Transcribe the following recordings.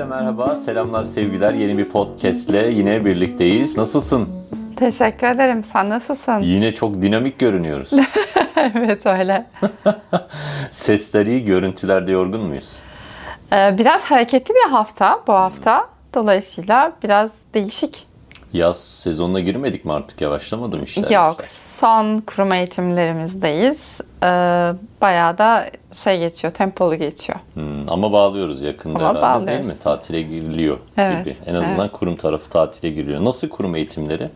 Herkese merhaba, selamlar, sevgiler. Yeni bir podcastle yine birlikteyiz. Nasılsın? Teşekkür ederim. Sen nasılsın? Yine çok dinamik görünüyoruz. evet öyle. Sesler iyi, görüntülerde yorgun muyuz? Ee, biraz hareketli bir hafta bu hafta. Dolayısıyla biraz değişik. Yaz sezonuna girmedik mi artık? Yavaşlamadı mı işler? Yok. işler? Son kurum eğitimlerimizdeyiz. Ee, bayağı da şey geçiyor, tempolu geçiyor. Hmm, ama bağlıyoruz yakında Ama herhalde bağlıyoruz. değil mi? Tatile giriliyor Evet, gibi. En azından kurum tarafı tatile giriyor. Nasıl kurum eğitimleri?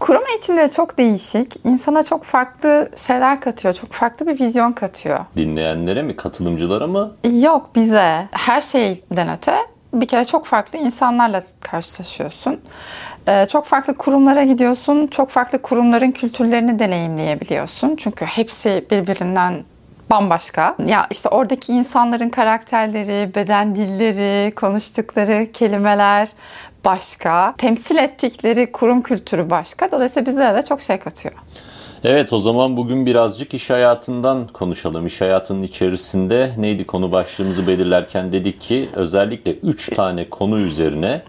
Kurum eğitimleri çok değişik. İnsana çok farklı şeyler katıyor. Çok farklı bir vizyon katıyor. Dinleyenlere mi, katılımcılara mı? Yok bize. Her şeyden öte bir kere çok farklı insanlarla karşılaşıyorsun. Ee, Çok farklı kurumlara gidiyorsun. Çok farklı kurumların kültürlerini deneyimleyebiliyorsun. Çünkü hepsi birbirinden bambaşka. Ya işte oradaki insanların karakterleri, beden dilleri, konuştukları kelimeler başka. Temsil ettikleri kurum kültürü başka. Dolayısıyla bizlere de çok şey katıyor. Evet o zaman bugün birazcık iş hayatından konuşalım. İş hayatının içerisinde neydi konu başlığımızı belirlerken dedik ki özellikle 3 tane konu üzerine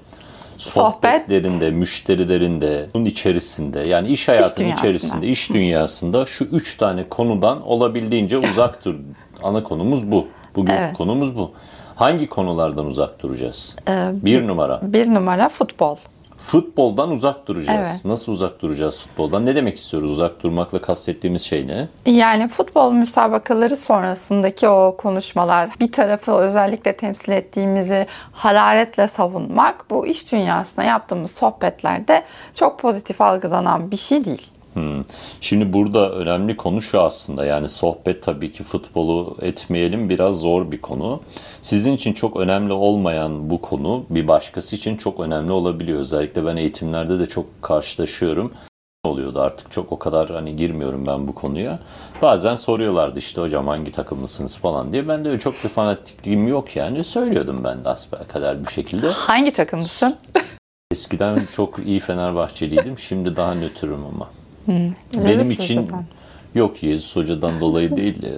sohbetlerinde, müşterilerinde, bunun içerisinde yani iş hayatının dünyasında. içerisinde, iş dünyasında şu 3 tane konudan olabildiğince uzak dur. Ana konumuz bu. Bugün Evet. konumuz bu. Hangi konulardan uzak duracağız? Ee, Bir numara. Bir numara futbol. Futboldan uzak duracağız. Evet. Nasıl uzak duracağız futboldan? Ne demek istiyoruz? Uzak durmakla kastettiğimiz şey ne? Yani futbol müsabakaları sonrasındaki o konuşmalar, bir tarafı özellikle temsil ettiğimizi hararetle savunmak bu iş dünyasında yaptığımız sohbetlerde çok pozitif algılanan bir şey değil. Hmm. Şimdi burada önemli konu şu aslında yani sohbet tabii ki futbolu etmeyelim biraz zor bir konu. Sizin için çok önemli olmayan bu konu bir başkası için çok önemli olabiliyor. Özellikle ben eğitimlerde de çok karşılaşıyorum. oluyordu artık çok o kadar hani girmiyorum ben bu konuya. Bazen soruyorlardı işte hocam hangi takımlısınız falan diye. Ben de öyle çok bir fanatikliğim yok yani söylüyordum ben de asbelkader bir şekilde. Hangi takımlısın? Eskiden çok iyi Fenerbahçeliydim. Şimdi daha nötrüm ama. Benim Leziz için Hoca'dan. yok Jesus Hoca'dan dolayı değil. e,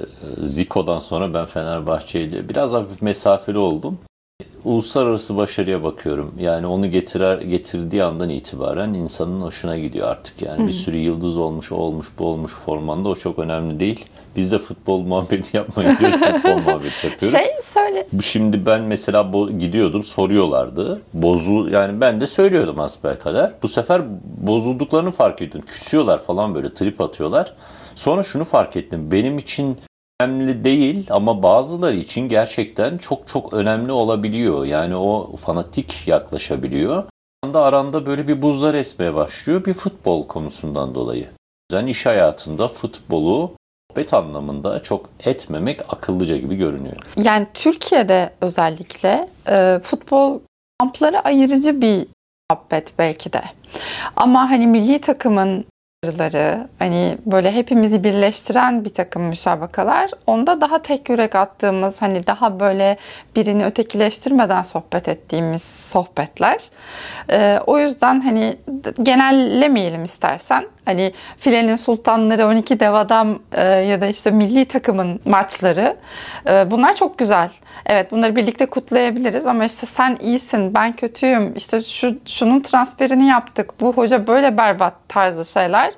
Zico'dan sonra ben Fenerbahçe'yle biraz hafif mesafeli oldum. Uluslararası başarıya bakıyorum. Yani onu getirer getirdiği andan itibaren insanın hoşuna gidiyor artık. Yani bir sürü yıldız olmuş, o olmuş, bu olmuş formanda o çok önemli değil. Biz de futbol muhabbeti yapmaya gidiyoruz, futbol muhabbeti yapıyoruz. Şey söyle. Şimdi ben mesela bo- gidiyordum soruyorlardı. Bozu yani ben de söylüyordum kadar. Bu sefer bozulduklarını fark ettim. Küsüyorlar falan böyle trip atıyorlar. Sonra şunu fark ettim. Benim için önemli değil ama bazıları için gerçekten çok çok önemli olabiliyor. Yani o fanatik yaklaşabiliyor. Anda aranda böyle bir buzlar esmeye başlıyor bir futbol konusundan dolayı. Yüzden iş hayatında futbolu sohbet anlamında çok etmemek akıllıca gibi görünüyor. Yani Türkiye'de özellikle e, futbol kampları ayırıcı bir muhabbet belki de. Ama hani milli takımın başarıları, hani böyle hepimizi birleştiren bir takım müsabakalar onda daha tek yürek attığımız hani daha böyle birini ötekileştirmeden sohbet ettiğimiz sohbetler. Ee, o yüzden hani genellemeyelim istersen. Hani filenin sultanları 12 dev adam e, ya da işte milli takımın maçları e, bunlar çok güzel. Evet bunları birlikte kutlayabiliriz ama işte sen iyisin ben kötüyüm işte şu şunun transferini yaptık bu hoca böyle berbat tarzı şeyler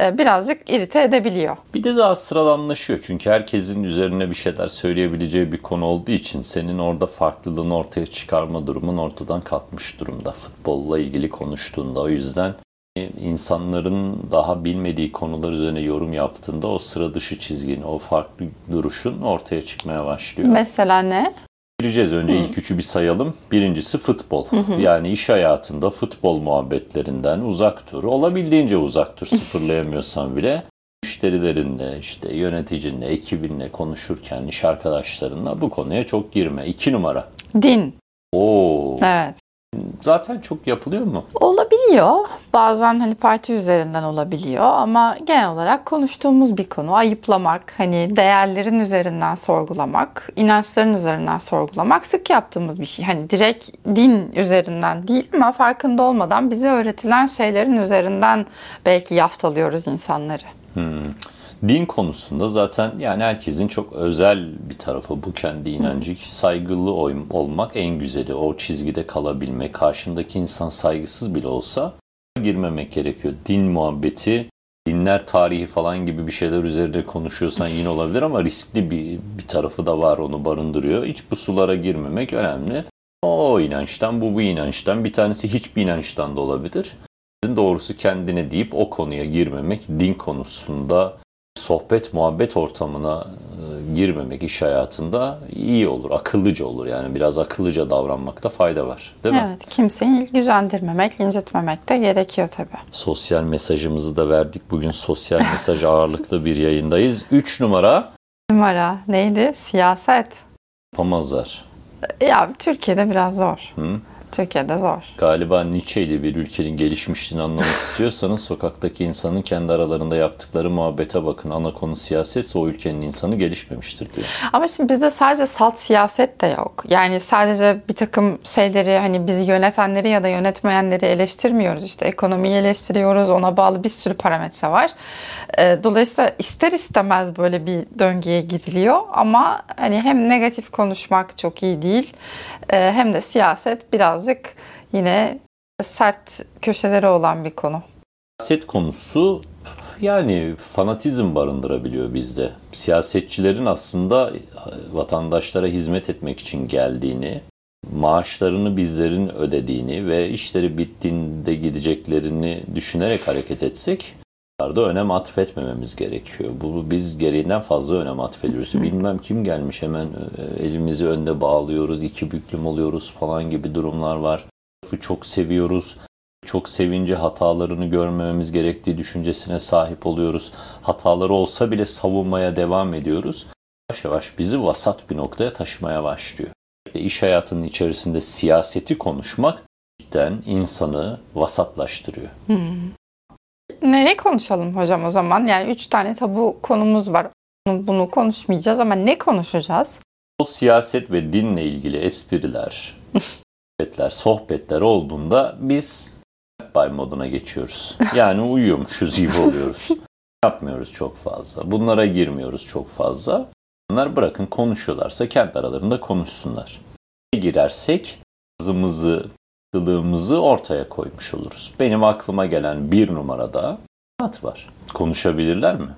e, birazcık irite edebiliyor. Bir de daha sıradanlaşıyor çünkü herkesin üzerine bir şeyler söyleyebileceği bir konu olduğu için senin orada farklılığını ortaya çıkarma durumun ortadan kalkmış durumda futbolla ilgili konuştuğunda. O yüzden insanların daha bilmediği konular üzerine yorum yaptığında o sıra dışı çizgin, o farklı duruşun ortaya çıkmaya başlıyor. Mesela ne? Gireceğiz önce ilk üçü bir sayalım. Birincisi futbol. Yani iş hayatında futbol muhabbetlerinden uzak dur. Olabildiğince uzak dur sıfırlayamıyorsan bile. Müşterilerinle, işte yöneticinle, ekibinle konuşurken, iş arkadaşlarınla bu konuya çok girme. İki numara. Din. Oo, Evet. Zaten çok yapılıyor mu? Olabiliyor. Bazen hani parti üzerinden olabiliyor ama genel olarak konuştuğumuz bir konu. Ayıplamak, hani değerlerin üzerinden sorgulamak, inançların üzerinden sorgulamak sık yaptığımız bir şey. Hani direkt din üzerinden değil ama farkında olmadan bize öğretilen şeylerin üzerinden belki yaftalıyoruz insanları. Din konusunda zaten yani herkesin çok özel bir tarafı bu kendi inancı. Saygılı olmak en güzeli. O çizgide kalabilmek. Karşındaki insan saygısız bile olsa girmemek gerekiyor. Din muhabbeti, dinler tarihi falan gibi bir şeyler üzerinde konuşuyorsan yine olabilir ama riskli bir, bir tarafı da var onu barındırıyor. Hiç bu sulara girmemek önemli. O inançtan, bu bu inançtan, bir tanesi hiçbir inançtan da olabilir. Sizin doğrusu kendine deyip o konuya girmemek, din konusunda sohbet, muhabbet ortamına e, girmemek iş hayatında iyi olur, akıllıca olur. Yani biraz akıllıca davranmakta fayda var. Değil mi? Evet, kimseyi ilgilendirmemek, incitmemek de gerekiyor tabii. Sosyal mesajımızı da verdik. Bugün sosyal mesaj ağırlıklı bir yayındayız. 3 numara Numara neydi? Siyaset. yapamazlar. Ya Türkiye'de biraz zor. Hı? Türkiye'de zor. Galiba Nietzsche'li bir ülkenin gelişmişliğini anlamak istiyorsanız sokaktaki insanın kendi aralarında yaptıkları muhabbete bakın. Ana konu siyasetse o ülkenin insanı gelişmemiştir diyor. Ama şimdi bizde sadece salt siyaset de yok. Yani sadece bir takım şeyleri hani bizi yönetenleri ya da yönetmeyenleri eleştirmiyoruz. İşte ekonomiyi eleştiriyoruz. Ona bağlı bir sürü parametre var. Ee, Dolayısıyla ister istemez böyle bir döngüye giriliyor. Ama hani hem negatif konuşmak çok iyi değil. e, Hem de siyaset birazcık yine sert köşeleri olan bir konu. Siyaset konusu yani fanatizm barındırabiliyor bizde. Siyasetçilerin aslında vatandaşlara hizmet etmek için geldiğini, maaşlarını bizlerin ödediğini ve işleri bittiğinde gideceklerini düşünerek hareket etsek da önem atfetmememiz gerekiyor. Bu biz gereğinden fazla önem atfediyoruz. Bilmem kim gelmiş hemen e, elimizi önde bağlıyoruz, iki büklüm oluyoruz falan gibi durumlar var. Çok seviyoruz. Çok sevince hatalarını görmememiz gerektiği düşüncesine sahip oluyoruz. Hataları olsa bile savunmaya devam ediyoruz. Yavaş yavaş bizi vasat bir noktaya taşımaya başlıyor. İş hayatının içerisinde siyaseti konuşmak cidden insanı vasatlaştırıyor. Ne konuşalım hocam o zaman? Yani üç tane tabu konumuz var. Bunu, bunu konuşmayacağız ama ne konuşacağız? O siyaset ve dinle ilgili espriler, sohbetler, sohbetler olduğunda biz bay moduna geçiyoruz. Yani uyuyormuşuz gibi oluyoruz. Yapmıyoruz çok fazla. Bunlara girmiyoruz çok fazla. Bunlar bırakın konuşuyorlarsa kendi aralarında konuşsunlar. Girersek ağzımızı, kılığımızı ortaya koymuş oluruz. Benim aklıma gelen bir numarada at var. Konuşabilirler mi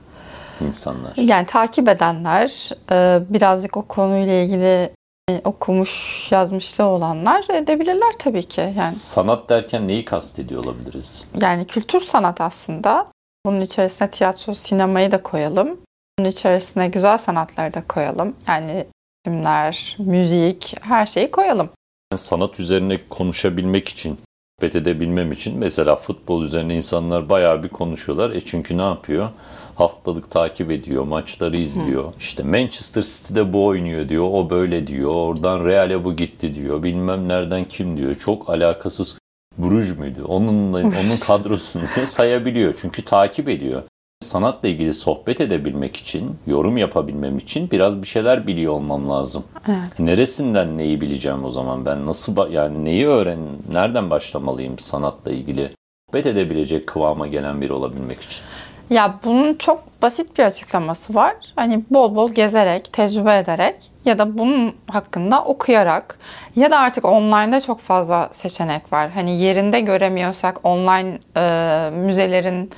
insanlar? Yani takip edenler, e, birazcık o konuyla ilgili e, okumuş, yazmışlığı olanlar edebilirler tabii ki. Yani Sanat derken neyi kastediyor olabiliriz? yani kültür sanat aslında. Bunun içerisine tiyatro, sinemayı da koyalım. Bunun içerisine güzel sanatları da koyalım. Yani resimler, müzik, her şeyi koyalım. Sanat üzerine konuşabilmek için, sohbet edebilmem için mesela futbol üzerine insanlar bayağı bir konuşuyorlar. E çünkü ne yapıyor? Haftalık takip ediyor, maçları izliyor. İşte Manchester City'de bu oynuyor diyor, o böyle diyor. Oradan Real'e bu gitti diyor. Bilmem nereden kim diyor. Çok alakasız Bruges müydü? Onunla, onun kadrosunu sayabiliyor. Çünkü takip ediyor. Sanatla ilgili sohbet edebilmek için, yorum yapabilmem için biraz bir şeyler biliyor olmam lazım. Evet. Neresinden neyi bileceğim o zaman ben nasıl yani neyi öğren nereden başlamalıyım sanatla ilgili sohbet edebilecek kıvama gelen biri olabilmek için. Ya bunun çok basit bir açıklaması var. Hani bol bol gezerek, tecrübe ederek ya da bunun hakkında okuyarak ya da artık online'da çok fazla seçenek var. Hani yerinde göremiyorsak online e, müzelerin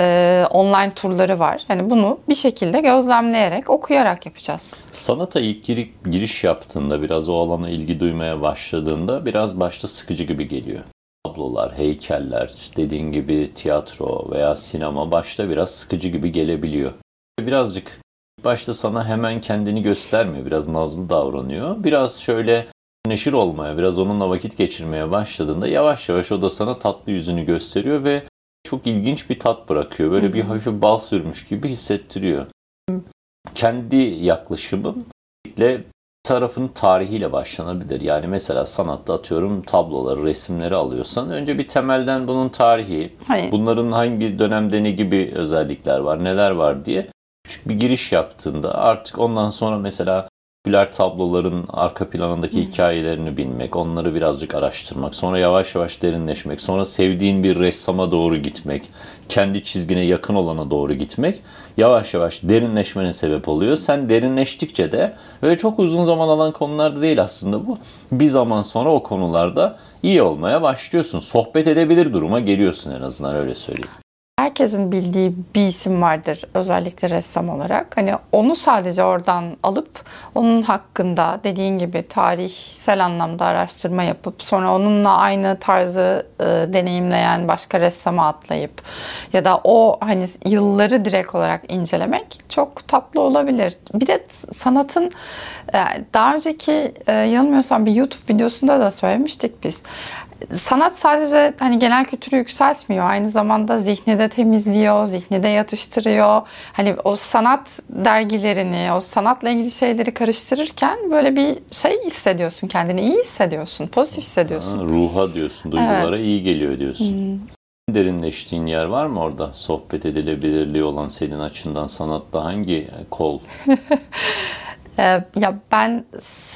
e, online turları var. Hani bunu bir şekilde gözlemleyerek, okuyarak yapacağız. Sanata ilk giri- giriş yaptığında biraz o alana ilgi duymaya başladığında biraz başta sıkıcı gibi geliyor. Tablolar, heykeller, dediğin gibi tiyatro veya sinema başta biraz sıkıcı gibi gelebiliyor. Birazcık başta sana hemen kendini göstermiyor. Biraz nazlı davranıyor. Biraz şöyle neşir olmaya, biraz onunla vakit geçirmeye başladığında yavaş yavaş o da sana tatlı yüzünü gösteriyor ve çok ilginç bir tat bırakıyor. Böyle bir hafif bal sürmüş gibi hissettiriyor. Kendi yaklaşımım ile tarafın tarihiyle başlanabilir. Yani mesela sanatta atıyorum tabloları, resimleri alıyorsan önce bir temelden bunun tarihi, Hayır. bunların hangi dönemde ne gibi özellikler var, neler var diye küçük bir giriş yaptığında artık ondan sonra mesela popüler tabloların arka planındaki hikayelerini bilmek, onları birazcık araştırmak, sonra yavaş yavaş derinleşmek, sonra sevdiğin bir ressama doğru gitmek, kendi çizgine yakın olana doğru gitmek yavaş yavaş derinleşmene sebep oluyor. Sen derinleştikçe de böyle çok uzun zaman alan konularda değil aslında bu. Bir zaman sonra o konularda iyi olmaya başlıyorsun. Sohbet edebilir duruma geliyorsun en azından öyle söyleyeyim herkesin bildiği bir isim vardır özellikle ressam olarak. Hani onu sadece oradan alıp onun hakkında dediğin gibi tarihsel anlamda araştırma yapıp sonra onunla aynı tarzı e, deneyimleyen başka ressama atlayıp ya da o hani yılları direkt olarak incelemek çok tatlı olabilir. Bir de sanatın e, daha önceki e, yanılmıyorsam bir YouTube videosunda da söylemiştik biz sanat sadece hani genel kültürü yükseltmiyor. Aynı zamanda zihni de temizliyor, zihni de yatıştırıyor. Hani o sanat dergilerini, o sanatla ilgili şeyleri karıştırırken böyle bir şey hissediyorsun. Kendini iyi hissediyorsun, pozitif hissediyorsun. Ha, ruha diyorsun, duygulara evet. iyi geliyor diyorsun. Hmm. Derinleştiğin yer var mı orada? Sohbet edilebilirliği olan senin açından sanatta hangi kol? Ee, ya ben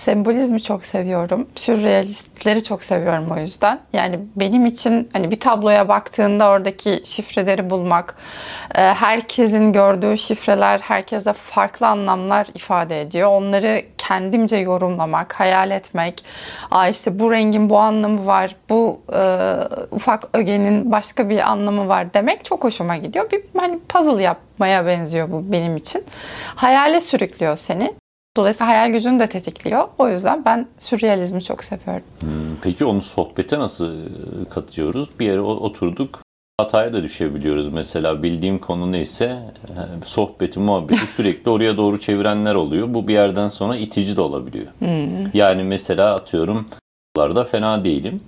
sembolizmi çok seviyorum. Sürrealistleri çok seviyorum o yüzden. Yani benim için hani bir tabloya baktığında oradaki şifreleri bulmak, e, herkesin gördüğü şifreler herkese farklı anlamlar ifade ediyor. Onları kendimce yorumlamak, hayal etmek, Aa işte bu rengin bu anlamı var, bu e, ufak ögenin başka bir anlamı var demek çok hoşuma gidiyor. Bir hani puzzle yapmaya benziyor bu benim için. Hayale sürüklüyor seni. Dolayısıyla hayal gücünü de tetikliyor. O yüzden ben sürrealizmi çok seviyorum. Hmm, peki onu sohbete nasıl e, katıyoruz? Bir yere oturduk, hataya da düşebiliyoruz. Mesela bildiğim konu neyse e, sohbeti, muhabbeti sürekli oraya doğru çevirenler oluyor. Bu bir yerden sonra itici de olabiliyor. Hmm. Yani mesela atıyorum da fena değilim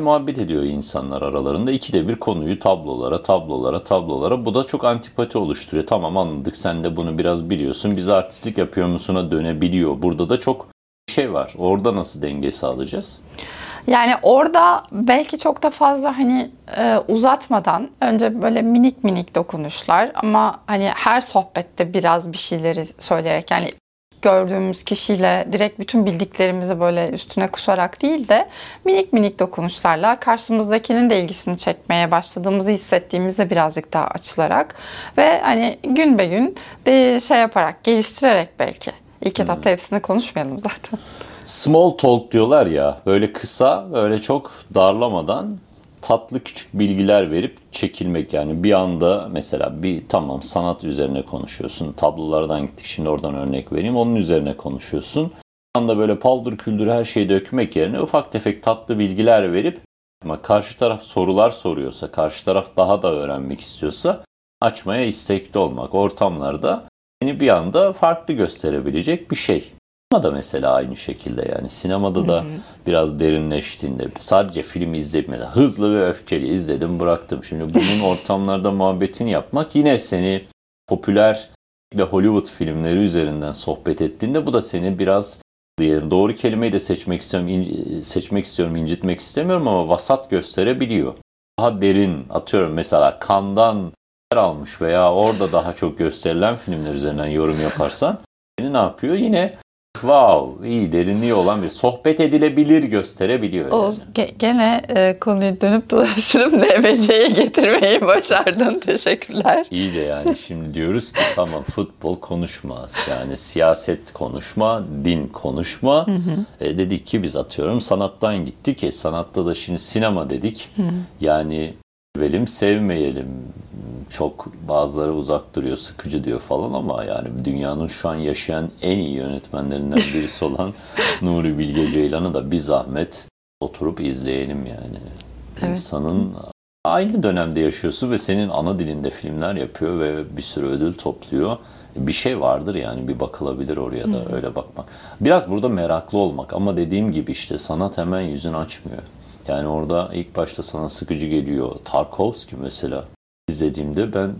muhabbet ediyor insanlar aralarında. İkide bir konuyu tablolara, tablolara, tablolara. Bu da çok antipati oluşturuyor. Tamam anladık sen de bunu biraz biliyorsun. Biz artistlik yapıyor musuna dönebiliyor. Burada da çok şey var. Orada nasıl denge sağlayacağız? Yani orada belki çok da fazla hani e, uzatmadan önce böyle minik minik dokunuşlar ama hani her sohbette biraz bir şeyleri söyleyerek yani gördüğümüz kişiyle direkt bütün bildiklerimizi böyle üstüne kusarak değil de minik minik dokunuşlarla karşımızdakinin de ilgisini çekmeye başladığımızı hissettiğimizde birazcık daha açılarak ve hani gün be gün de şey yaparak geliştirerek belki. İlk etapta hmm. hepsini konuşmayalım zaten. Small talk diyorlar ya böyle kısa böyle çok darlamadan tatlı küçük bilgiler verip çekilmek. Yani bir anda mesela bir tamam sanat üzerine konuşuyorsun. Tablolardan gittik şimdi oradan örnek vereyim. Onun üzerine konuşuyorsun. Bir anda böyle paldır küldür her şeyi dökmek yerine ufak tefek tatlı bilgiler verip ama karşı taraf sorular soruyorsa karşı taraf daha da öğrenmek istiyorsa açmaya istekli olmak. Ortamlarda seni bir anda farklı gösterebilecek bir şey da mesela aynı şekilde yani sinemada da biraz derinleştiğinde sadece film izleyip mesela hızlı ve öfkeli izledim bıraktım. Şimdi bunun ortamlarda muhabbetini yapmak yine seni popüler ve Hollywood filmleri üzerinden sohbet ettiğinde bu da seni biraz diyelim doğru kelimeyi de seçmek istiyorum in, seçmek istiyorum incitmek istemiyorum ama vasat gösterebiliyor. Daha derin atıyorum mesela kandan almış veya orada daha çok gösterilen filmler üzerinden yorum yaparsan seni ne yapıyor? Yine Wow, iyi derinliği olan bir sohbet edilebilir gösterebiliyor. O yani. gene e, konuyu dönüp dolaştırıp NBC'ye getirmeyi başardın. Teşekkürler. İyi de yani şimdi diyoruz ki tamam futbol konuşma. Yani siyaset konuşma, din konuşma. Hı hı. E, dedik ki biz atıyorum sanattan gittik. E, sanatta da şimdi sinema dedik. Hı. Yani sevelim sevmeyelim çok bazıları uzak duruyor, sıkıcı diyor falan ama yani dünyanın şu an yaşayan en iyi yönetmenlerinden birisi olan Nuri Bilge Ceylan'ı da bir zahmet oturup izleyelim yani. Evet. İnsanın aynı dönemde yaşıyorsun ve senin ana dilinde filmler yapıyor ve bir sürü ödül topluyor. Bir şey vardır yani bir bakılabilir oraya da Hı. öyle bakmak. Biraz burada meraklı olmak ama dediğim gibi işte sanat hemen yüzünü açmıyor. Yani orada ilk başta sana sıkıcı geliyor. Tarkovski mesela izlediğimde ben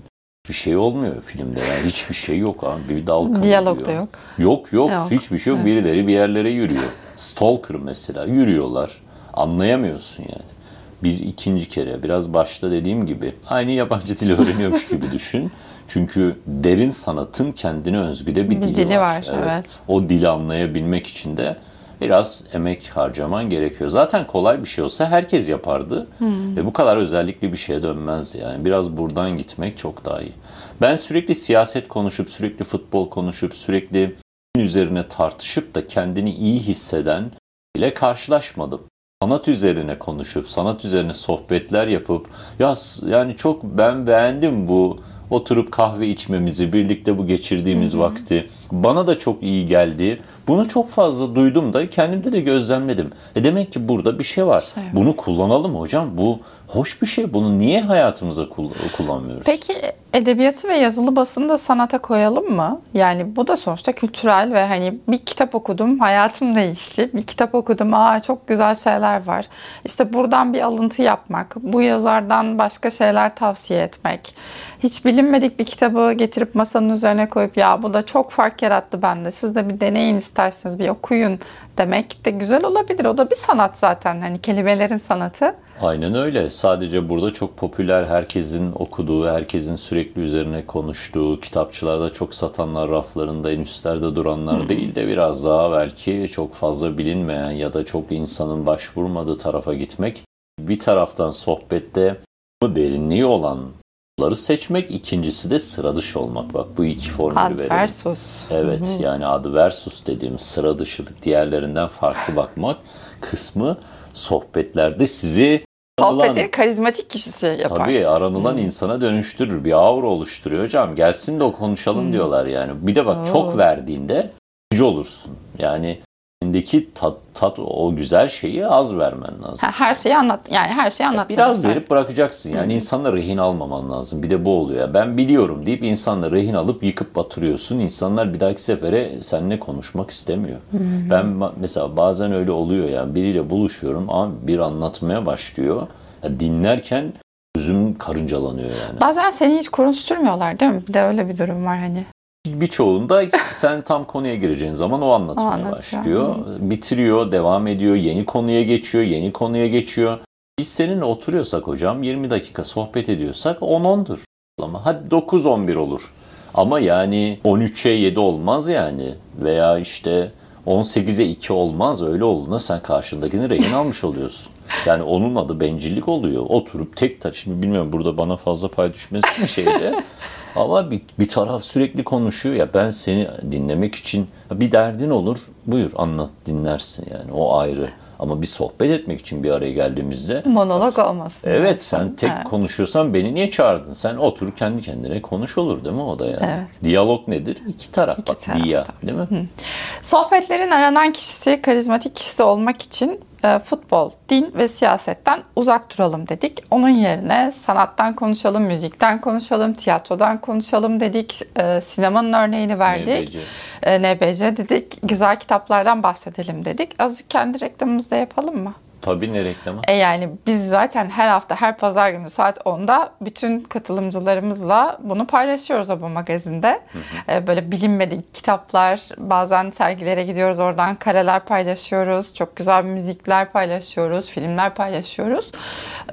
bir şey olmuyor filmde yani hiçbir şey yok abi bir dal Diyalog da yok. Yok yok, yok. hiçbir şey yok. Evet. Birileri bir yerlere yürüyor. Stalker mesela yürüyorlar. Anlayamıyorsun yani. Bir ikinci kere biraz başta dediğim gibi aynı yabancı dil öğreniyormuş gibi düşün. Çünkü derin sanatın kendine özgü de bir, bir dili, dili var. var evet. evet. O dili anlayabilmek için de biraz emek harcaman gerekiyor. Zaten kolay bir şey olsa herkes yapardı ve bu kadar özellikli bir şeye dönmezdi yani. Biraz buradan gitmek çok daha iyi. Ben sürekli siyaset konuşup, sürekli futbol konuşup, sürekli üzerine tartışıp da kendini iyi hisseden ile karşılaşmadım. Sanat üzerine konuşup, sanat üzerine sohbetler yapıp, ya yani çok ben beğendim bu oturup kahve içmemizi, birlikte bu geçirdiğimiz vakti. Bana da çok iyi geldi. Bunu çok fazla duydum da kendimde de gözlemledim. E demek ki burada bir şey var. Şey var. Bunu kullanalım hocam. Bu hoş bir şey. Bunu niye hayatımıza kull- kullanmıyoruz? Peki edebiyatı ve yazılı basını da sanata koyalım mı? Yani bu da sonuçta kültürel ve hani bir kitap okudum, hayatım değişti. Bir kitap okudum, aa çok güzel şeyler var. İşte buradan bir alıntı yapmak, bu yazardan başka şeyler tavsiye etmek. Hiç bilinmedik bir kitabı getirip masanın üzerine koyup ya bu da çok fark yarattı bende. Siz de bir deneyin isterseniz bir okuyun demek de güzel olabilir. O da bir sanat zaten. Hani kelimelerin sanatı. Aynen öyle. Sadece burada çok popüler, herkesin okuduğu, herkesin sürekli üzerine konuştuğu, kitapçılarda çok satanlar, raflarında en üstlerde duranlar değil de biraz daha belki çok fazla bilinmeyen ya da çok insanın başvurmadığı tarafa gitmek. Bir taraftan sohbette bu derinliği olanları seçmek, ikincisi de sıra dışı olmak. Bak bu iki formülü Ad verelim. versus. Evet yani adı versus dediğimiz sıra dışılık diğerlerinden farklı bakmak kısmı sohbetlerde sizi Sohbeti karizmatik kişisi yapar. Tabii aranılan insana dönüştürür. Bir aura oluşturuyor hocam. Gelsin de o konuşalım diyorlar yani. Bir de bak çok verdiğinde olursun. Yani elindeki tat, tat o güzel şeyi az vermen lazım. Ha, Her şeyi anlat. Yani her şeyi anlat. Biraz verip bırakacaksın. Yani insanla rehin almaman lazım. Bir de bu oluyor. ya. Ben biliyorum deyip insanla rehin alıp yıkıp batırıyorsun. İnsanlar bir dahaki sefere seninle konuşmak istemiyor. Ben ma- mesela bazen öyle oluyor ya. Biriyle buluşuyorum ama bir anlatmaya başlıyor. Ya dinlerken gözüm karıncalanıyor yani. Bazen seni hiç konuşturmuyorlar değil mi? Bir de öyle bir durum var hani. Birçoğunda sen tam konuya gireceğin zaman o anlatmaya O anlatıyor. başlıyor. Bitiriyor, devam ediyor, yeni konuya geçiyor, yeni konuya geçiyor. Biz seninle oturuyorsak hocam 20 dakika sohbet ediyorsak 10-10'dur. Ama hadi 9-11 olur. Ama yani 13'e 7 olmaz yani. Veya işte 18'e 2 olmaz. Öyle olduğunda sen karşındakini rehin almış oluyorsun. Yani onun adı bencillik oluyor. Oturup tek taş. Şimdi bilmiyorum burada bana fazla pay düşmesi bir şeyde. Ama bir, bir taraf sürekli konuşuyor ya ben seni dinlemek için bir derdin olur buyur anlat dinlersin yani o ayrı. Ama bir sohbet etmek için bir araya geldiğimizde Monolog olmasın. evet sen tek Evet. konuşuyorsan beni niye çağırdın? Sen otur kendi kendine konuş olur değil mi o da yani? Evet. Diyalog nedir? İki taraf bak taraf, diya değil mi? Sohbetlerin aranan kişisi, karizmatik kişisi olmak için futbol, din ve siyasetten uzak duralım dedik. Onun yerine sanattan konuşalım, müzikten konuşalım, tiyatrodan konuşalım dedik. E, sinemanın örneğini verdik. NBC. E, NBC dedik. Güzel kitaplardan bahsedelim dedik. Azıcık kendi reklamımızı da yapalım mı? Tabii ne reklamı? E yani biz zaten her hafta her pazar günü saat 10'da bütün katılımcılarımızla bunu paylaşıyoruz o bu magazinde. E, böyle bilinmedik kitaplar, bazen sergilere gidiyoruz oradan kareler paylaşıyoruz. Çok güzel müzikler paylaşıyoruz, filmler paylaşıyoruz.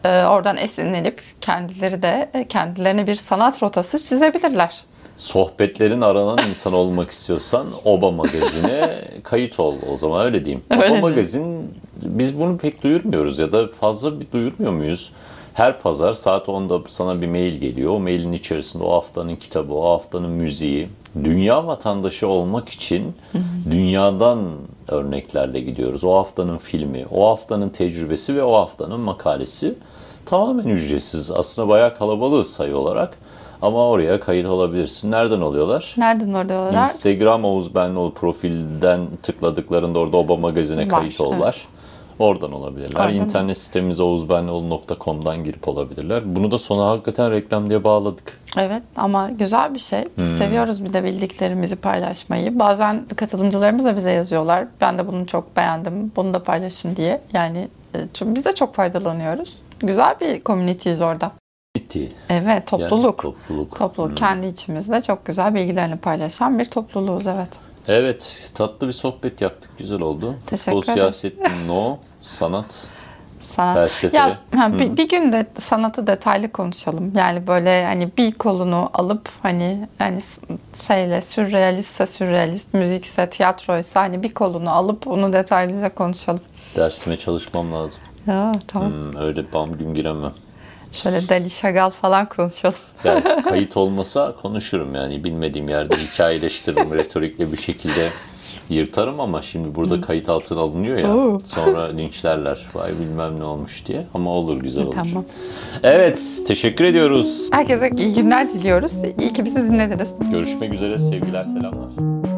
E, oradan esinlenip kendileri de e, kendilerine bir sanat rotası çizebilirler. Sohbetlerin aranan insan olmak istiyorsan Oba Magazin'e kayıt ol o zaman öyle diyeyim. Öyle Oba? Magazin biz bunu pek duyurmuyoruz ya da fazla bir duyurmuyor muyuz? Her pazar saat 10'da sana bir mail geliyor. O mailin içerisinde o haftanın kitabı, o haftanın müziği. Dünya vatandaşı olmak için dünyadan örneklerle gidiyoruz. O haftanın filmi, o haftanın tecrübesi ve o haftanın makalesi tamamen ücretsiz. Aslında bayağı kalabalık sayı olarak. Ama oraya kayıt olabilirsin. Nereden oluyorlar? Nereden oluyorlar? Instagram Oğuz Benlioğlu profilden tıkladıklarında orada Oba Magazin'e kayıt ollar. Oradan olabilirler. Oradan. İnternet sitemiz oğuzbenlioğlu.com'dan girip olabilirler. Bunu da sona hakikaten reklam diye bağladık. Evet ama güzel bir şey. Biz seviyoruz bir de bildiklerimizi paylaşmayı. Bazen katılımcılarımız da bize yazıyorlar. Ben de bunu çok beğendim. Bunu da paylaşın diye. Yani e, biz de çok faydalanıyoruz. Güzel bir community'yiz orada. Bitti. Evet, Yani topluluk. topluluk. Topluluk. Kendi içimizde çok güzel bilgilerini paylaşan bir topluluğuz evet. Evet, tatlı bir sohbet yaptık. Güzel oldu. Teşekkür Futbol, ederim. siyaset, no, sanat. Sanat. Felsefe. Ya ha, bir, bir gün de sanatı detaylı konuşalım. Yani böyle hani bir kolunu alıp hani yani s- şeyle sürrealistse sürrealist, müzikse tiyatroysa hani bir kolunu alıp onu detaylıca konuşalım. Dersime çalışmam lazım. Ya tamam. Hmm, öyle bam gün giremem. Şöyle Dali Şagal falan konuşalım. Yani kayıt olmasa konuşurum yani bilmediğim yerde hikayeleştiririm retorikle bir şekilde yırtarım ama şimdi burada kayıt altına alınıyor ya Oo. sonra linçlerler vay bilmem ne olmuş diye ama olur güzel olur. Tamam. Evet teşekkür ediyoruz. Herkese iyi günler diliyoruz. İyi ki bizi dinlediniz. Görüşmek üzere sevgiler selamlar.